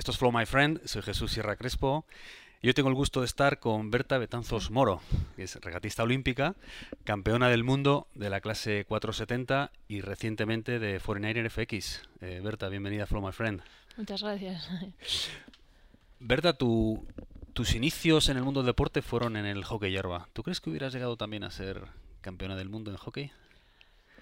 Esto es Flow My Friend, soy Jesús Sierra Crespo. Y hoy tengo el gusto de estar con Berta Betanzos Moro, que es regatista olímpica, campeona del mundo de la clase 470 y recientemente de 49er FX. Eh, Berta, bienvenida a Flow My Friend. Muchas gracias. Berta, tu, tus inicios en el mundo del deporte fueron en el hockey hierba. ¿Tú crees que hubieras llegado también a ser campeona del mundo en hockey?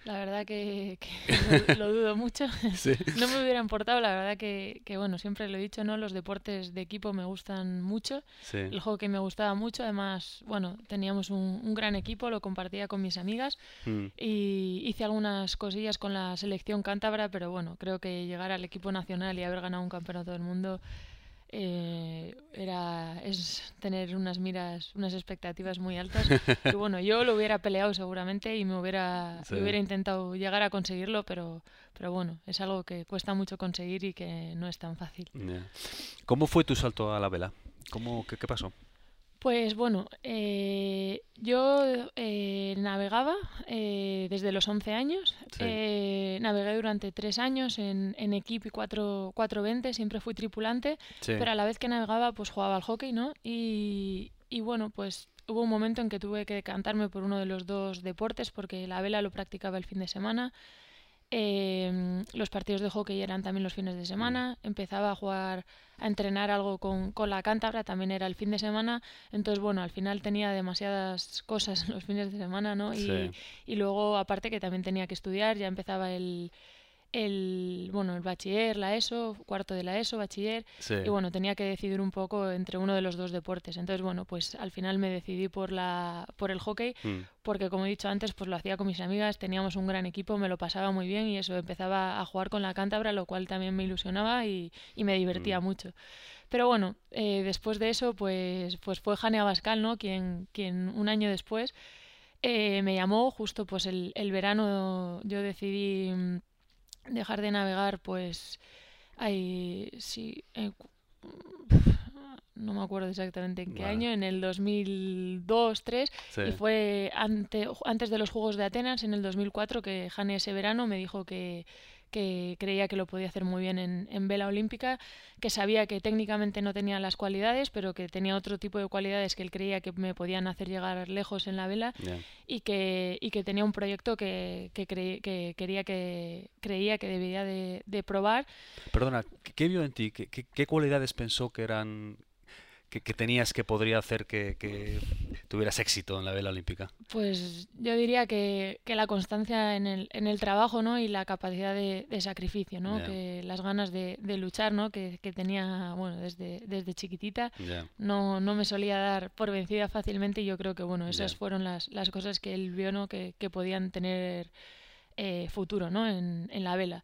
La verdad que, lo, dudo mucho. No me hubiera importado, la verdad que, bueno, siempre lo he dicho, ¿no? Los deportes de equipo me gustan mucho. El hockey me gustaba mucho, además, bueno, teníamos un, gran equipo, lo compartía con mis amigas mm. y hice algunas cosillas con la selección cántabra, pero bueno, creo que llegar al equipo nacional y haber ganado un campeonato del mundo eh, era es tener unas miras, unas expectativas muy altas. y bueno, yo lo hubiera peleado seguramente y me hubiera, hubiera intentado llegar a conseguirlo, pero, pero bueno, es algo que cuesta mucho conseguir y que no es tan fácil. ¿Cómo fue tu salto a la vela? ¿Cómo, qué, qué pasó? Pues bueno, eh, yo eh, navegaba eh, desde los 11 años. navegué durante tres años en, en equipo y 420, siempre fui tripulante, pero a la vez que navegaba pues jugaba al hockey, ¿no? Y, y bueno, pues hubo un momento en que tuve que decantarme por uno de los dos deportes porque la vela lo practicaba el fin de semana Em, los partidos de hockey eran también los fines de semana. Empezaba a jugar, a entrenar algo con, con, la cántabra, también era el fin de semana. Entonces, bueno, al final tenía demasiadas cosas los fines de semana, ¿no? Y, y luego, aparte que también tenía que estudiar, ya empezaba el, el, bueno, el bachiller, la ESO, cuarto de la ESO, bachiller, y bueno, tenía que decidir un poco entre uno de los dos deportes. Entonces, bueno, pues al final me decidí por, la, por el hockey, mm. porque como he dicho antes, pues lo hacía con mis amigas, teníamos un gran equipo, me lo pasaba muy bien y eso, empezaba a jugar con la cántabra, lo cual también me ilusionaba y, y me divertía mm. mucho. Pero bueno, eh, después de eso, pues, pues fue Jane Abascal, ¿no? Quien, quien un año después eh, me llamó, justo pues el, el verano yo decidí mm, dejar de navegar, pues hay, sí, no me acuerdo exactamente en qué año, en el 2002, 3 y fue ante, antes de los Juegos de Atenas, en el 2004, que Jane ese verano me dijo que, que creía que lo podía hacer muy bien en, vela olímpica, que sabía que técnicamente no tenía las cualidades, pero que tenía otro tipo de cualidades que él creía que me podían hacer llegar lejos en la vela y, que, y que tenía un proyecto que, que, que quería que creía que debía de, probar. Perdona, ¿qué vio en ti? qué cualidades pensó que eran que, tenías que podría hacer que, tuvieras éxito en la vela olímpica? Pues yo diría que, la constancia en el, en el, trabajo ¿no? y la capacidad de, sacrificio, ¿no? que las ganas de, luchar ¿no? que, tenía bueno, desde, desde chiquitita. No, no me solía dar por vencida fácilmente y yo creo que bueno, esas fueron las, las cosas que él vio ¿no? que, podían tener eh, futuro ¿no? en, en la vela.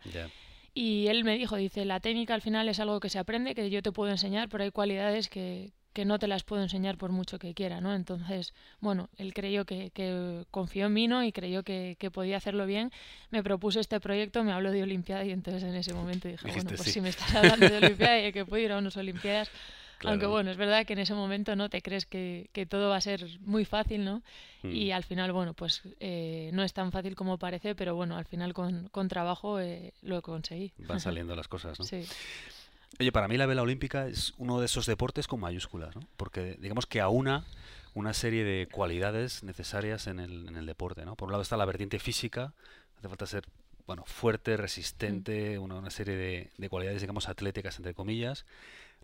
Y él me dijo, dice, la técnica al final es algo que se aprende, que yo te puedo enseñar, pero hay cualidades que, que no te las puedo enseñar por mucho que quiera, ¿no? Entonces, bueno, él creyó que, que confió en mí, ¿no? Y creyó que, que, podía hacerlo bien. Me propuso este proyecto, me habló de Olimpiada y entonces en ese momento dije, bueno, pues si me estás hablando de Olimpiada y que puedo ir a unas Olimpiadas, aunque bueno, es verdad que en ese momento no te crees que, todo va a ser muy fácil, ¿no? Y mm. al final, bueno, pues eh, no es tan fácil como parece, pero bueno, al final con, con trabajo eh, lo conseguí. Van saliendo las cosas, ¿no? Sí. Oye, para mí la vela olímpica es uno de esos deportes con mayúsculas, ¿no? Porque digamos que aúna una serie de cualidades necesarias en el, en el deporte, ¿no? Por un lado está la vertiente física, hace falta ser bueno, fuerte, resistente, mm. una, una, serie de, de, cualidades, digamos, atléticas, entre comillas.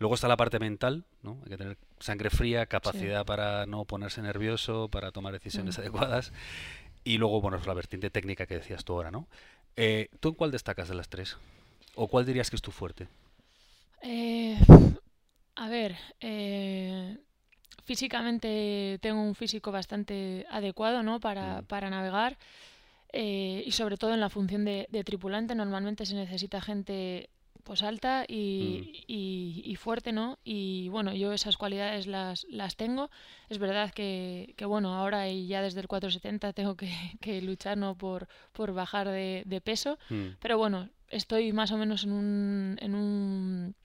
Luego está la parte mental, ¿no? Hay que tener sangre fría, capacidad para no ponerse nervioso, para tomar decisiones mm. adecuadas. Y luego, bueno, es la vertiente técnica que decías tú ahora, ¿no? Eh, ¿Tú en cuál destacas de las tres? ¿O cuál dirías que es tu fuerte? Eh, a ver, eh, físicamente tengo un físico bastante adecuado, ¿no? Para, mm. para navegar. y sobre todo en la función de, de tripulante normalmente se necesita gente pues alta mm. y, y, fuerte, ¿no? Y bueno, yo esas cualidades las, las tengo. Es verdad que, que, bueno, ahora y ya desde el 470 tengo que, que luchar, ¿no? Por, por bajar de, de peso. Mm. Pero bueno, estoy más o menos en un, en un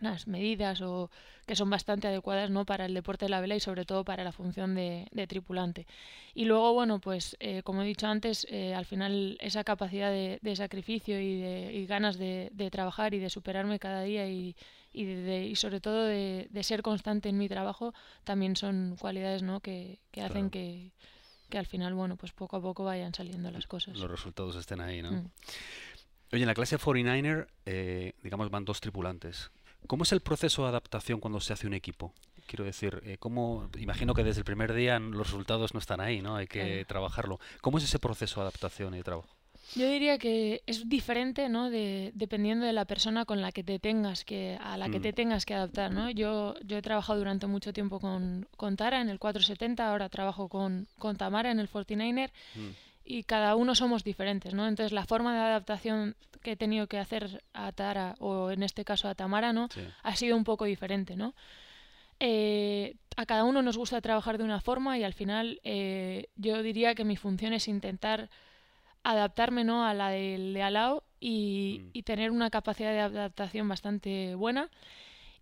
unas medidas o que son bastante adecuadas ¿no? para el deporte de la vela y sobre todo para la función de, tripulante. Y luego, bueno, pues eh, como he dicho antes, eh, al final esa capacidad de, sacrificio y, de, ganas de, trabajar y de superarme cada día y, y, sobre todo de, ser constante en mi trabajo también son cualidades ¿no? que, hacen que, al final, bueno, pues poco a poco vayan saliendo las cosas. Los resultados estén ahí, ¿no? Mm. Oye, en la clase 49er, eh, digamos, van dos tripulantes. ¿Cómo es el proceso de adaptación cuando se hace un equipo? Quiero decir, eh, ¿cómo, imagino que desde el primer día los resultados no están ahí, ¿no? Hay que trabajarlo. ¿Cómo es ese proceso de adaptación y de trabajo? Yo diría que es diferente, ¿no? De, dependiendo de la persona con la que te tengas que, a la que te mm. tengas que adaptar, ¿no? Yo, yo he trabajado durante mucho tiempo con, con Tara en el 470, ahora trabajo con, con Tamara en el 49er mm. Y cada uno somos diferentes, ¿no? Entonces la forma de adaptación que he tenido que hacer a Tara o en este caso a Tamara, ¿no? Ha sido un poco diferente, ¿no? Eh, a cada uno nos gusta trabajar de una forma y al final eh, yo diría que mi función es intentar adaptarme ¿no? a la del de Alao y, mm. y, tener una capacidad de adaptación bastante buena.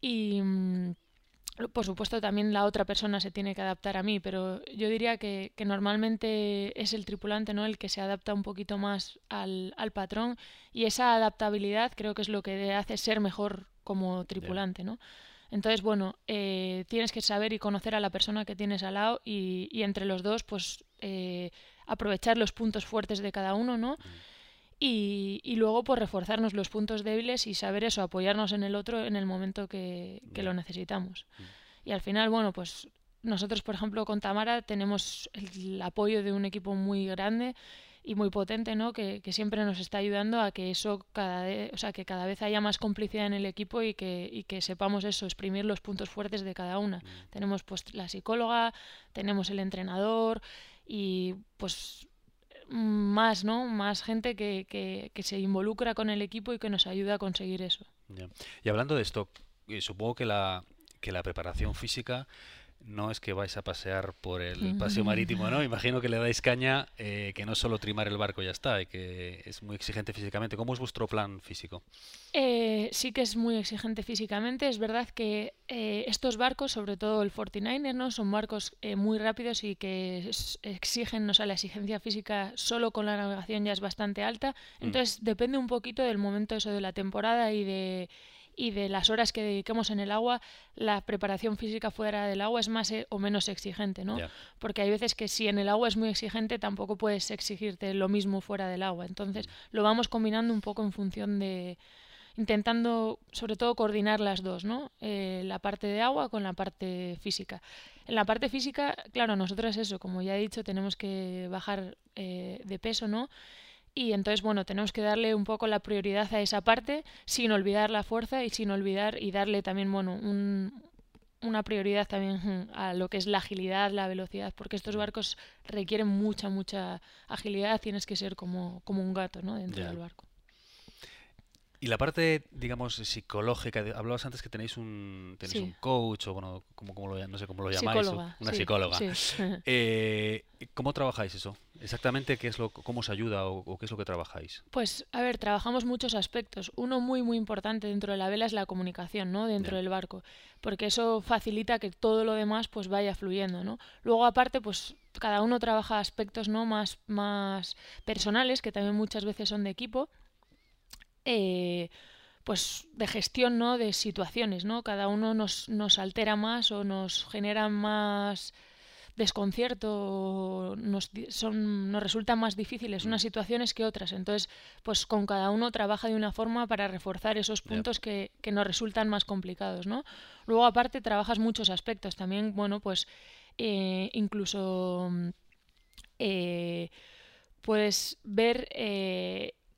Y mm, por supuesto también la otra persona se tiene que adaptar a mí, pero yo diría que, que normalmente es el tripulante ¿no? el que se adapta un poquito más al, al, patrón y esa adaptabilidad creo que es lo que hace ser mejor como tripulante. ¿no? Entonces, bueno, eh, tienes que saber y conocer a la persona que tienes al lado y, y entre los dos, pues eh, aprovechar los puntos fuertes de cada uno, ¿no? Y, y, luego pues reforzarnos los puntos débiles y saber eso, apoyarnos en el otro en el momento que, que lo necesitamos. Y al final, bueno, pues nosotros, por ejemplo, con Tamara tenemos el apoyo de un equipo muy grande y muy potente, ¿no? Que, que siempre nos está ayudando a que eso cada vez, o sea, que cada vez haya más complicidad en el equipo y que, y que sepamos eso, exprimir los puntos fuertes de cada una. Tenemos pues la psicóloga, tenemos el entrenador, y pues más, ¿no? Más gente que, que, que, se involucra con el equipo y que nos ayuda a conseguir eso. Y hablando de esto, eh, supongo que la, que la preparación física no es que vais a pasear por el paseo marítimo, ¿no? Imagino que le dais caña, eh, que no solo trimar el barco ya está, y que es muy exigente físicamente. ¿Cómo es vuestro plan físico? Eh, sí que es muy exigente físicamente. Es verdad que eh, estos barcos, sobre todo el 49er, ¿no? son barcos muy rápidos y que exigen, o sea, la exigencia física solo con la navegación ya es bastante alta. Mm. Entonces depende un poquito del momento eso de la temporada y de y de las horas que dediquemos en el agua, la preparación física fuera del agua es más eh, o menos exigente, ¿no? Porque hay veces que si en el agua es muy exigente, tampoco puedes exigirte lo mismo fuera del agua. Entonces, lo vamos combinando un poco en función de intentando sobre todo coordinar las dos, ¿no? Eh, la parte de agua con la parte física. En la parte física, claro, nosotros eso, como ya he dicho, tenemos que bajar eh, de peso, ¿no? Y entonces, bueno, tenemos que darle un poco la prioridad a esa parte sin olvidar la fuerza y sin olvidar y darle también, bueno, una prioridad también a lo que es la agilidad, la velocidad, porque estos barcos requieren mucha, mucha agilidad, tienes que ser como, como un gato, ¿no? Dentro del barco. Y la parte, digamos, psicológica, hablabas antes que tenéis un, tenéis un coach o, bueno, como, como lo, no sé cómo lo llamáis, una psicóloga. Eh, ¿Cómo trabajáis eso? Exactamente, ¿qué es lo, ¿cómo os ayuda o, qué es lo que trabajáis? Pues, a ver, trabajamos muchos aspectos. Uno muy, muy importante dentro de la vela es la comunicación, ¿no? Dentro del barco, porque eso facilita que todo lo demás pues vaya fluyendo, ¿no? Luego, aparte, pues cada uno trabaja aspectos, ¿no? Más, más personales, que también muchas veces son de equipo, eh, pues de gestión ¿no? de situaciones, ¿no? Cada uno nos, nos altera más o nos genera más desconcierto, nos, son, nos resultan más difíciles unas situaciones que otras. Entonces, pues con cada uno trabaja de una forma para reforzar esos puntos que, que, nos resultan más complicados, ¿no? Luego, aparte, trabajas muchos aspectos. También, bueno, pues eh, incluso eh, puedes ver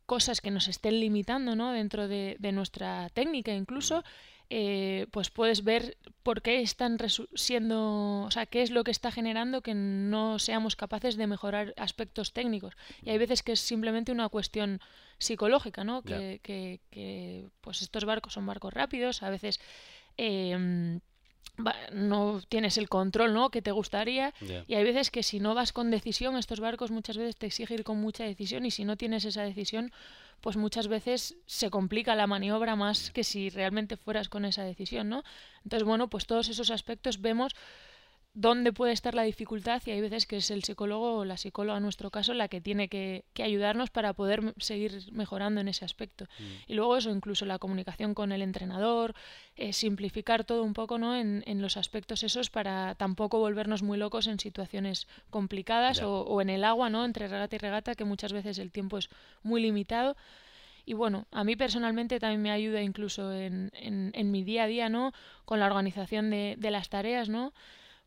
cosas que nos estén limitando ¿no? dentro de, nuestra técnica incluso, eh, pues puedes ver por qué están siendo, o sea, qué es lo que está generando que no seamos capaces de mejorar aspectos técnicos. Y hay veces que es simplemente una cuestión psicológica, ¿no? Que, que, pues estos barcos son barcos rápidos, a veces... Em, no tienes el control ¿no? que te gustaría y hay veces que si no vas con decisión, estos barcos muchas veces te exigen ir con mucha decisión y si no tienes esa decisión, pues muchas veces se complica la maniobra más que si realmente fueras con esa decisión, ¿no? Entonces, bueno, pues todos esos aspectos vemos dónde puede estar la dificultad y hay veces que es el psicólogo o la psicóloga en nuestro caso la que tiene que, ayudarnos para poder seguir mejorando en ese aspecto. Mm. Y luego eso, incluso la comunicación con el entrenador, eh, simplificar todo un poco ¿no? En, los aspectos esos para tampoco volvernos muy locos en situaciones complicadas o, en el agua, ¿no? entre regata y regata, que muchas veces el tiempo es muy limitado. Y bueno, a mí personalmente también me ayuda incluso en, en, mi día a día, ¿no? Con la organización de, de las tareas, ¿no?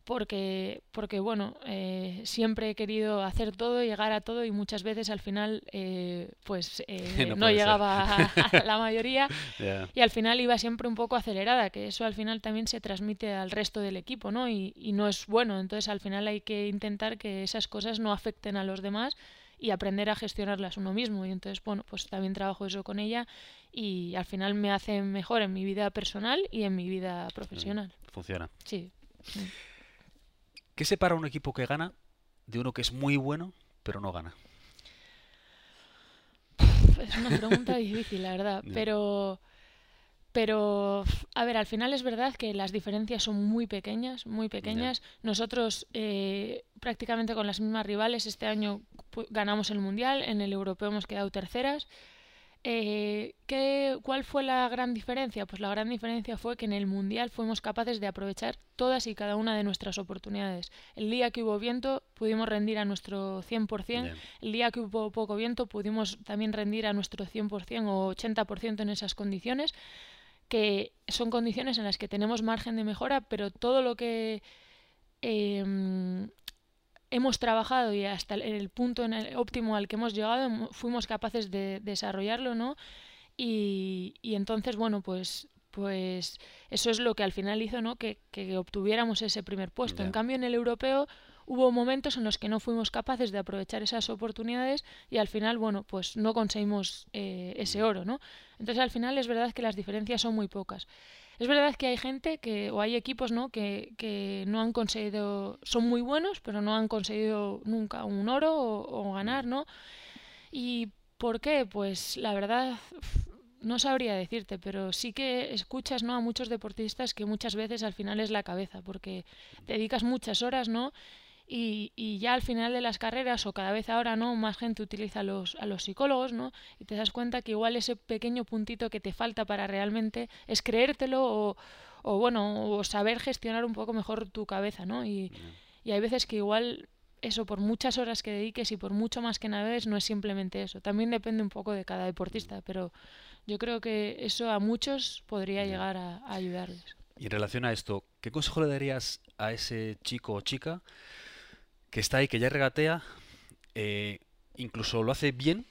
Porque, porque bueno, eh, siempre he querido hacer todo, llegar a todo y muchas veces al final eh, pues eh, no, llegaba a, la mayoría y al final iba siempre un poco acelerada, que eso al final también se transmite al resto del equipo, ¿no? Y, y no es bueno, entonces al final hay que intentar que esas cosas no afecten a los demás y aprender a gestionarlas uno mismo. Y entonces, bueno, pues también trabajo eso con ella y al final me hace mejor en mi vida personal y en mi vida profesional. Funciona. Sí. ¿Qué separa un equipo que gana de uno que es muy bueno pero no gana? Es una pregunta difícil, la verdad. Pero, pero, a ver, al final es verdad que las diferencias son muy pequeñas, muy pequeñas. Nosotros, eh, prácticamente con las mismas rivales, este año ganamos el Mundial, en el Europeo hemos quedado terceras. Eh, ¿qué, ¿Cuál fue la gran diferencia? Pues la gran diferencia fue que en el Mundial fuimos capaces de aprovechar todas y cada una de nuestras oportunidades. El día que hubo viento pudimos rendir a nuestro 100%, el día que hubo poco viento pudimos también rendir a nuestro 100% o 80% en esas condiciones, que son condiciones en las que tenemos margen de mejora, pero todo lo que eh, hemos trabajado y hasta el, punto en el óptimo al que hemos llegado fuimos capaces de, desarrollarlo, ¿no? Y, y, entonces, bueno, pues, pues eso es lo que al final hizo, ¿no? Que, que obtuviéramos ese primer puesto. En cambio, en el europeo hubo momentos en los que no fuimos capaces de aprovechar esas oportunidades y al final, bueno, pues no conseguimos eh, ese oro, ¿no? Entonces, al final es verdad que las diferencias son muy pocas. Es verdad que hay gente que, o hay equipos ¿no? que, que no han conseguido, son muy buenos, pero no han conseguido nunca un oro o, ganar, ¿no? ¿Y por qué? Pues la verdad no sabría decirte, pero sí que escuchas ¿no? a muchos deportistas que muchas veces al final es la cabeza, porque dedicas muchas horas, ¿no? Y, y, ya al final de las carreras o cada vez ahora no más gente utiliza a los, a los psicólogos no y te das cuenta que igual ese pequeño puntito que te falta para realmente es creértelo o, o bueno o saber gestionar un poco mejor tu cabeza no y, y hay veces que igual eso por muchas horas que dediques y por mucho más que navegues no es simplemente eso. También depende un poco de cada deportista pero yo creo que eso a muchos podría llegar a, a ayudarles. Y en relación a esto qué consejo le darías a ese chico o chica que está ahí, que ya regatea, eh, incluso lo hace bien,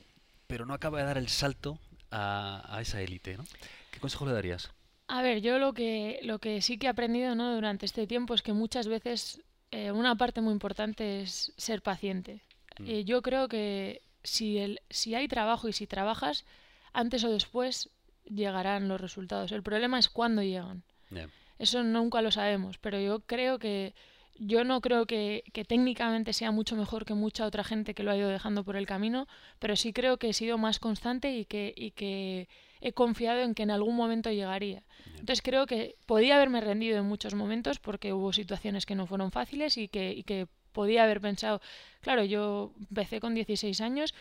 pero no acaba de dar el salto a, esa élite, ¿no? ¿Qué consejo le darías? A ver, yo lo que, lo que sí que he aprendido ¿no? durante este tiempo es que muchas veces eh, una parte muy importante es ser paciente. Mm. Eh, yo creo que si, el, si hay trabajo y si trabajas, antes o después llegarán los resultados. El problema es cuándo llegan. Eso nunca lo sabemos, pero yo creo que yo no creo que, técnicamente sea mucho mejor que mucha otra gente que lo ha ido dejando por el camino, pero sí creo que he sido más constante y que, y que he confiado en que en algún momento llegaría. Entonces creo que podía haberme rendido en muchos momentos porque hubo situaciones que no fueron fáciles y que, y que podía haber pensado, claro, yo empecé con 16 años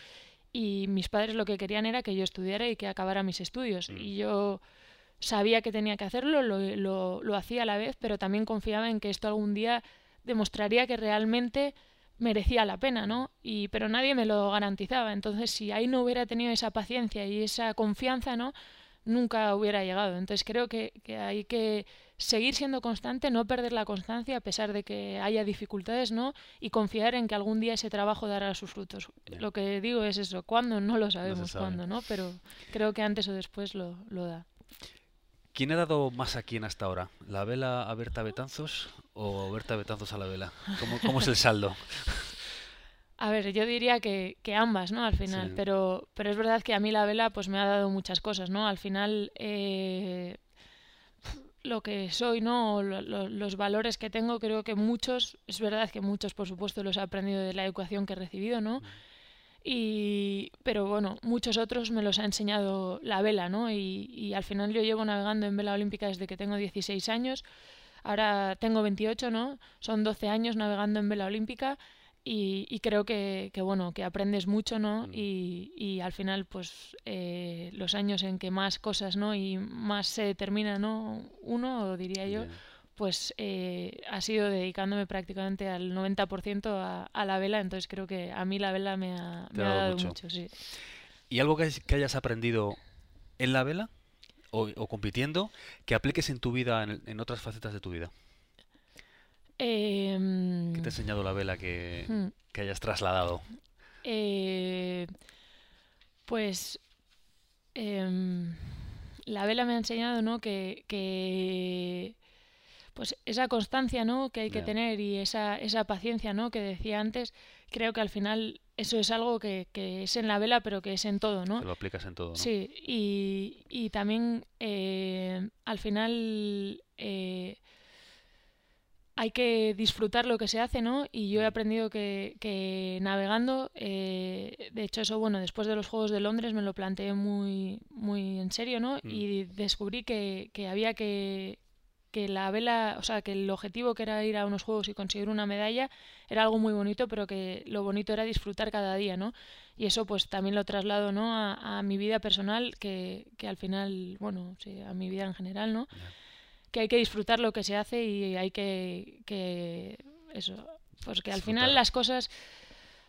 y mis padres lo que querían era que yo estudiara y que acabara mis estudios. Mm. Y yo sabía que tenía que hacerlo, lo, lo, lo hacía a la vez, pero también confiaba en que esto algún día demostraría que realmente merecía la pena, ¿no? Y, pero nadie me lo garantizaba. Entonces, si ahí no hubiera tenido esa paciencia y esa confianza, ¿no? Nunca hubiera llegado. Entonces creo que, hay que seguir siendo constante, no perder la constancia a pesar de que haya dificultades, ¿no? Y confiar en que algún día ese trabajo dará sus frutos. Lo que digo es eso, ¿cuándo? No lo sabemos cuándo, ¿no? Pero creo que antes o después lo, lo da. ¿Quién ha dado más a quién hasta ahora? ¿La vela a Berta Betanzos o Berta Betanzos a la vela? ¿Cómo, es el saldo? A ver, yo diría que, ambas, ¿no? Al final, pero, pero es verdad que a mí la vela pues me ha dado muchas cosas, ¿no? Al final, eh, lo que soy, ¿no? los valores que tengo, creo que muchos, es verdad que muchos, por supuesto, los he aprendido de la educación que he recibido, ¿no? Y, pero bueno, muchos otros me los ha enseñado la vela, ¿no? Y, y, al final yo llevo navegando en vela olímpica desde que tengo 16 años. Ahora tengo 28, ¿no? Son 12 años navegando en vela olímpica y, creo que, bueno, que aprendes mucho, ¿no? Mm. Y, al final, pues eh, los años en que más cosas, ¿no? Y más se determina, ¿no? Uno, diría yo, pues eh, ha sido dedicándome prácticamente al 90% a, a, la vela, entonces creo que a mí la vela me ha, dado, mucho. sí. ¿Y algo que, hayas aprendido en la vela o, compitiendo que apliques en tu vida, en otras facetas de tu vida? Em, ¿Qué te ha enseñado la vela que, hmm. hayas trasladado? Eh, pues em, la vela me ha enseñado ¿no? que, pues esa constancia ¿no? que hay que tener y esa, esa paciencia ¿no? que decía antes, creo que al final eso es algo que, es en la vela, pero que es en todo, ¿no? lo aplicas en todo, ¿no? Sí, y, y también eh, al final eh, hay que disfrutar lo que se hace, ¿no? Y yo he mm. aprendido que, navegando, eh, de hecho eso, bueno, después de los Juegos de Londres me lo planteé muy, muy en serio, ¿no? Mm. Y descubrí que, había que, que la vela, o sea, que el objetivo que era ir a unos Juegos y conseguir una medalla era algo muy bonito, pero que lo bonito era disfrutar cada día, ¿no? Y eso pues también lo traslado, ¿no? A, mi vida personal, que, al final, bueno, sí, a mi vida en general, ¿no? que hay que disfrutar lo que se hace y hay que, que eso, pues que al final las cosas,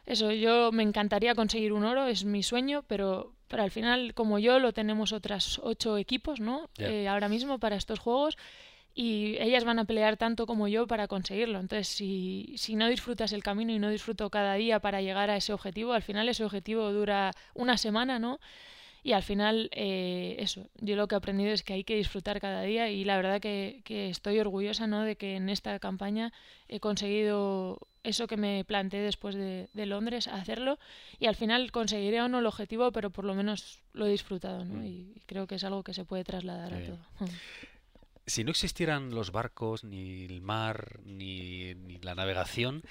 eso, yo me encantaría conseguir un oro, es mi sueño, pero, pero al final, como yo, lo tenemos otras ocho equipos, ¿no? Eh, ahora mismo para estos juegos y ellas van a pelear tanto como yo para conseguirlo. Entonces, si, si no disfrutas el camino y no disfruto cada día para llegar a ese objetivo, al final ese objetivo dura una semana, ¿no? Y al final, eh, eso, yo lo que he aprendido es que hay que disfrutar cada día y la verdad que, estoy orgullosa ¿no? de que en esta campaña he conseguido eso que me planteé después de, Londres, hacerlo y al final conseguiré o no el objetivo, pero por lo menos lo he disfrutado ¿no? Mm. y creo que es algo que se puede trasladar a todo. Si no existieran los barcos, ni el mar, ni, la navegación,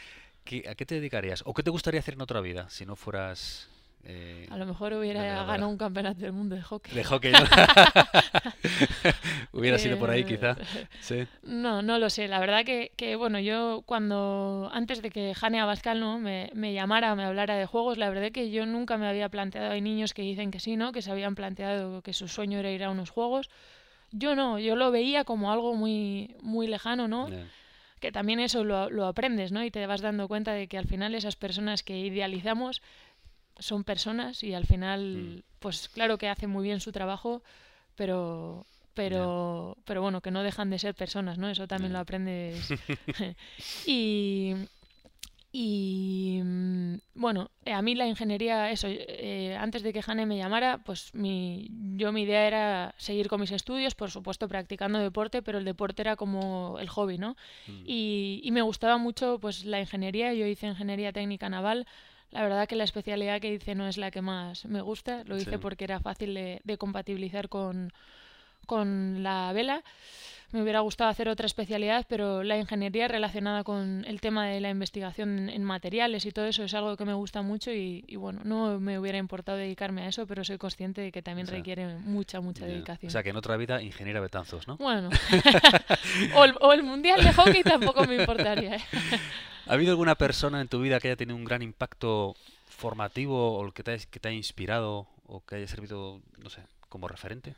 ¿a qué te dedicarías? ¿O qué te gustaría hacer en otra vida si no fueras eh, a lo mejor hubiera ganado un campeonato del mundo de hockey. De hockey, hubiera sido por ahí quizá. Sí. No, no lo sé. La verdad que, bueno, yo cuando, antes de que Jane Abascal ¿no? me, me, llamara, me hablara de juegos, la verdad que yo nunca me había planteado, hay niños que dicen que sí, ¿no? Que se habían planteado que su sueño era ir a unos juegos. Yo no, yo lo veía como algo muy, muy lejano, ¿no? Que también eso lo, lo aprendes, ¿no? Y te vas dando cuenta de que al final esas personas que idealizamos son personas y al final, mm. pues claro que hacen muy bien su trabajo, pero pero pero bueno, que no dejan de ser personas, ¿no? Eso también lo aprendes. y y mm, bueno, eh, a mí la ingeniería, eso, eh, antes de que Jane me llamara, pues mi, yo mi idea era seguir con mis estudios, por supuesto practicando deporte, pero el deporte era como el hobby, ¿no? Mm. Y, y, me gustaba mucho pues la ingeniería, yo hice ingeniería técnica naval, la verdad que la especialidad que hice no es la que más me gusta, lo hice porque era fácil de, compatibilizar con, con la vela. Me hubiera gustado hacer otra especialidad, pero la ingeniería relacionada con el tema de la investigación en materiales y todo eso es algo que me gusta mucho y, bueno, no me hubiera importado dedicarme a eso, pero soy consciente de que también requiere mucha, mucha dedicación. O sea, que en otra vida ingeniera Betanzos, ¿no? Bueno, o, el, Mundial de Hockey tampoco me importaría. ¿eh? ¿Ha habido alguna persona en tu vida que haya tenido un gran impacto formativo o que te, que te haya inspirado o que haya servido, no sé, como referente?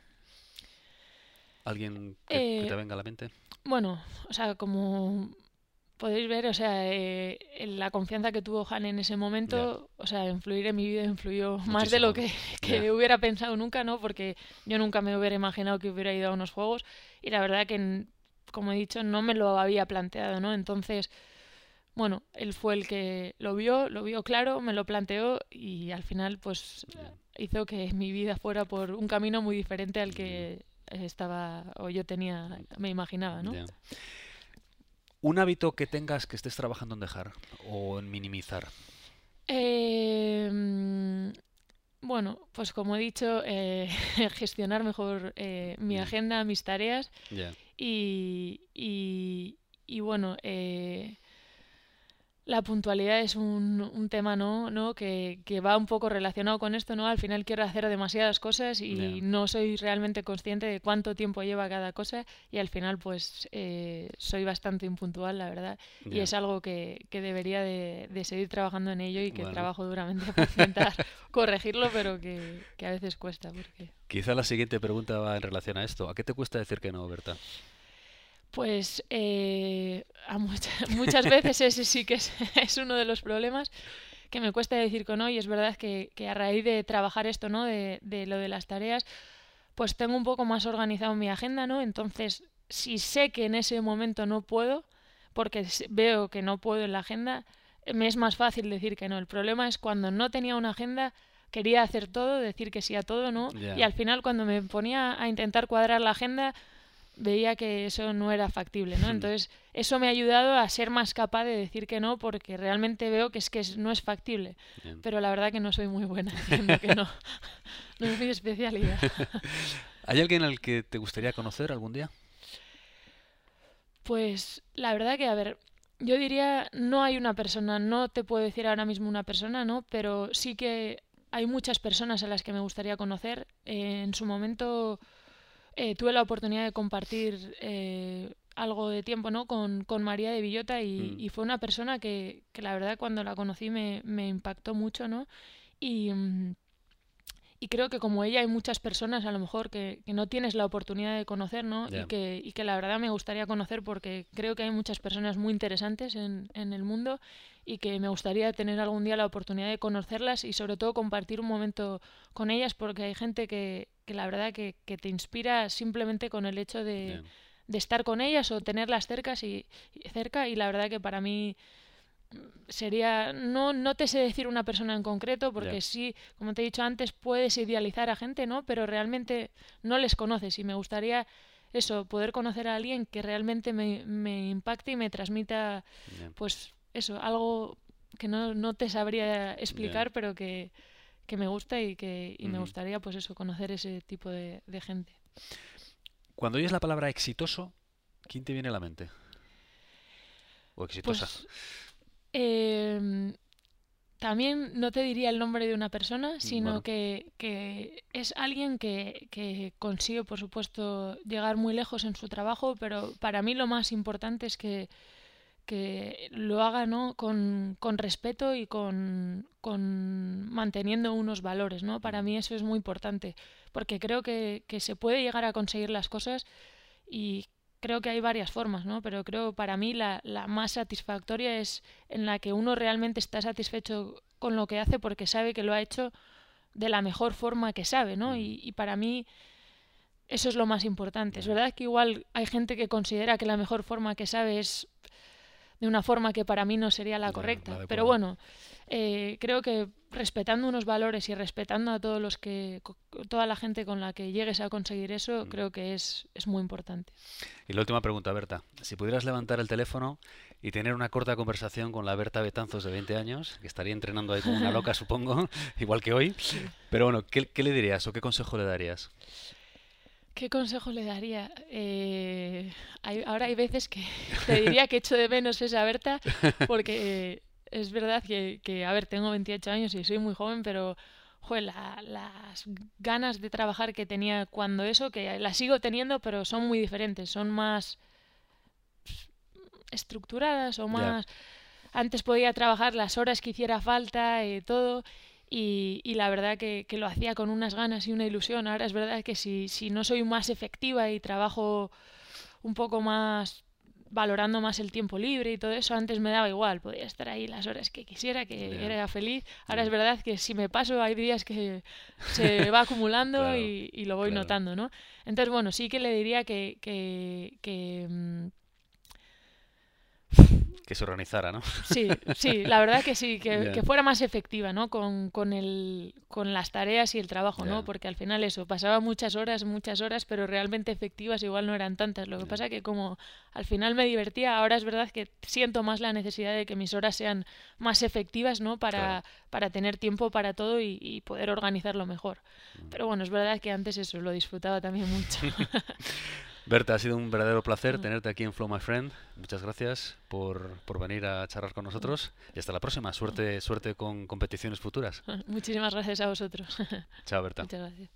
¿Alguien que, te eh, venga a la mente? Bueno, o sea, como podéis ver, o sea, eh, la confianza que tuvo Han en ese momento, o sea, influir en mi vida influyó más de lo que, hubiera pensado nunca, ¿no? Porque yo nunca me hubiera imaginado que hubiera ido a unos juegos y la verdad que, como he dicho, no me lo había planteado, ¿no? Entonces, bueno, él fue el que lo vio, lo vio claro, me lo planteó y al final pues hizo que mi vida fuera por un camino muy diferente al que estaba o yo tenía, me imaginaba, ¿no? ¿Un hábito que tengas que estés trabajando en dejar o en minimizar? Em, bueno, pues como he dicho, eh, gestionar mejor eh, mi agenda, mis tareas Y, y, y bueno, eh, la puntualidad es un, un tema ¿no? ¿no? Que, que, va un poco relacionado con esto, ¿no? Al final quiero hacer demasiadas cosas y no soy realmente consciente de cuánto tiempo lleva cada cosa y al final pues eh, soy bastante impuntual, la verdad. Y es algo que, que debería de, de, seguir trabajando en ello y que trabajo duramente para intentar corregirlo, pero que, que, a veces cuesta. Porque... Quizá la siguiente pregunta va en relación a esto. ¿A qué te cuesta decir que no, Berta? Pues eh, a muchas veces ese sí que es, es, uno de los problemas que me cuesta decir con hoy. Es verdad que, que a raíz de trabajar esto, ¿no? De, de, lo de las tareas, pues tengo un poco más organizado mi agenda, ¿no? Entonces, si sé que en ese momento no puedo, porque veo que no puedo en la agenda, me es más fácil decir que no. El problema es cuando no tenía una agenda, quería hacer todo, decir que sí a todo, ¿no? Yeah. Y al final cuando me ponía a intentar cuadrar la agenda, veía que eso no era factible, ¿no? Entonces, eso me ha ayudado a ser más capaz de decir que no porque realmente veo que es que no es factible. Bien. Pero la verdad que no soy muy buena diciendo que no. No es mi especialidad. ¿Hay alguien al que te gustaría conocer algún día? Pues la verdad que, a ver, yo diría, no hay una persona, no te puedo decir ahora mismo una persona, ¿no? Pero sí que hay muchas personas a las que me gustaría conocer. Eh, en su momento eh, tuve la oportunidad de compartir eh, algo de tiempo ¿no? con, con María de Villota y, mm. y fue una persona que, que, la verdad cuando la conocí me, me impactó mucho ¿no? y, y creo que como ella hay muchas personas a lo mejor que, que no tienes la oportunidad de conocer ¿no? Yeah. y, que, y que la verdad me gustaría conocer porque creo que hay muchas personas muy interesantes en, en el mundo y que me gustaría tener algún día la oportunidad de conocerlas y sobre todo compartir un momento con ellas porque hay gente que, que la verdad que, que, te inspira simplemente con el hecho de, de estar con ellas o tenerlas cerca y, cerca y la verdad que para mí sería no no te sé decir una persona en concreto porque yeah. sí como te he dicho antes puedes idealizar a gente no pero realmente no les conoces y me gustaría eso poder conocer a alguien que realmente me, me impacte y me transmita yeah. pues eso, algo que no, no te sabría explicar, yeah. pero que, que, me gusta y que y mm. me gustaría, pues eso, conocer ese tipo de, de, gente. Cuando oyes la palabra exitoso, ¿quién te viene a la mente? ¿O exitosa? Pues, eh, también no te diría el nombre de una persona, sino bueno. que, que, es alguien que, que, consigue, por supuesto, llegar muy lejos en su trabajo, pero para mí lo más importante es que que lo haga ¿no? con, con respeto y con, con, manteniendo unos valores. ¿no? Para mí eso es muy importante, porque creo que, que, se puede llegar a conseguir las cosas y creo que hay varias formas, ¿no? pero creo para mí la, la más satisfactoria es en la que uno realmente está satisfecho con lo que hace porque sabe que lo ha hecho de la mejor forma que sabe, ¿no? Y, y para mí eso es lo más importante. Es verdad que igual hay gente que considera que la mejor forma que sabe es de una forma que para mí no sería la correcta. La Pero bueno, eh, creo que respetando unos valores y respetando a todos los que toda la gente con la que llegues a conseguir eso, mm. creo que es, es muy importante. Y la última pregunta, Berta. Si pudieras levantar el teléfono y tener una corta conversación con la Berta Betanzos de 20 años, que estaría entrenando ahí como una loca, supongo, igual que hoy. Pero bueno, ¿qué, ¿qué le dirías o qué consejo le darías? ¿Qué consejo le daría? Eh, hay, ahora hay veces que te diría que echo de menos esa Berta, porque eh, es verdad que, que, a ver, tengo 28 años y soy muy joven, pero joder, la, las ganas de trabajar que tenía cuando eso, que las sigo teniendo, pero son muy diferentes, son más estructuradas o más... Yeah. Antes podía trabajar las horas que hiciera falta y todo, y, y, la verdad que, que, lo hacía con unas ganas y una ilusión. Ahora es verdad que si, si no soy más efectiva y trabajo un poco más valorando más el tiempo libre y todo eso, antes me daba igual, podía estar ahí las horas que quisiera, que yeah. era feliz. Ahora yeah. es verdad que si me paso hay días que se va acumulando claro, y, y, lo voy claro. notando, ¿no? Entonces, bueno, sí que le diría que, que, que mm, que se organizara, ¿no? Sí, sí, la verdad que sí, que, yeah. que fuera más efectiva, ¿no? Con, con, el, con las tareas y el trabajo, yeah. ¿no? Porque al final eso, pasaba muchas horas, muchas horas, pero realmente efectivas igual no eran tantas. Lo que yeah. pasa que como al final me divertía, ahora es verdad que siento más la necesidad de que mis horas sean más efectivas, ¿no? Para, claro. para tener tiempo para todo y, y poder organizarlo mejor. Mm. Pero bueno, es verdad que antes eso, lo disfrutaba también mucho. Berta, ha sido un verdadero placer tenerte aquí en Flow My Friend. Muchas gracias por, venir a charlar con nosotros y hasta la próxima. Suerte, suerte con competiciones futuras. Muchísimas gracias a vosotros. Chao, Berta. Muchas gracias.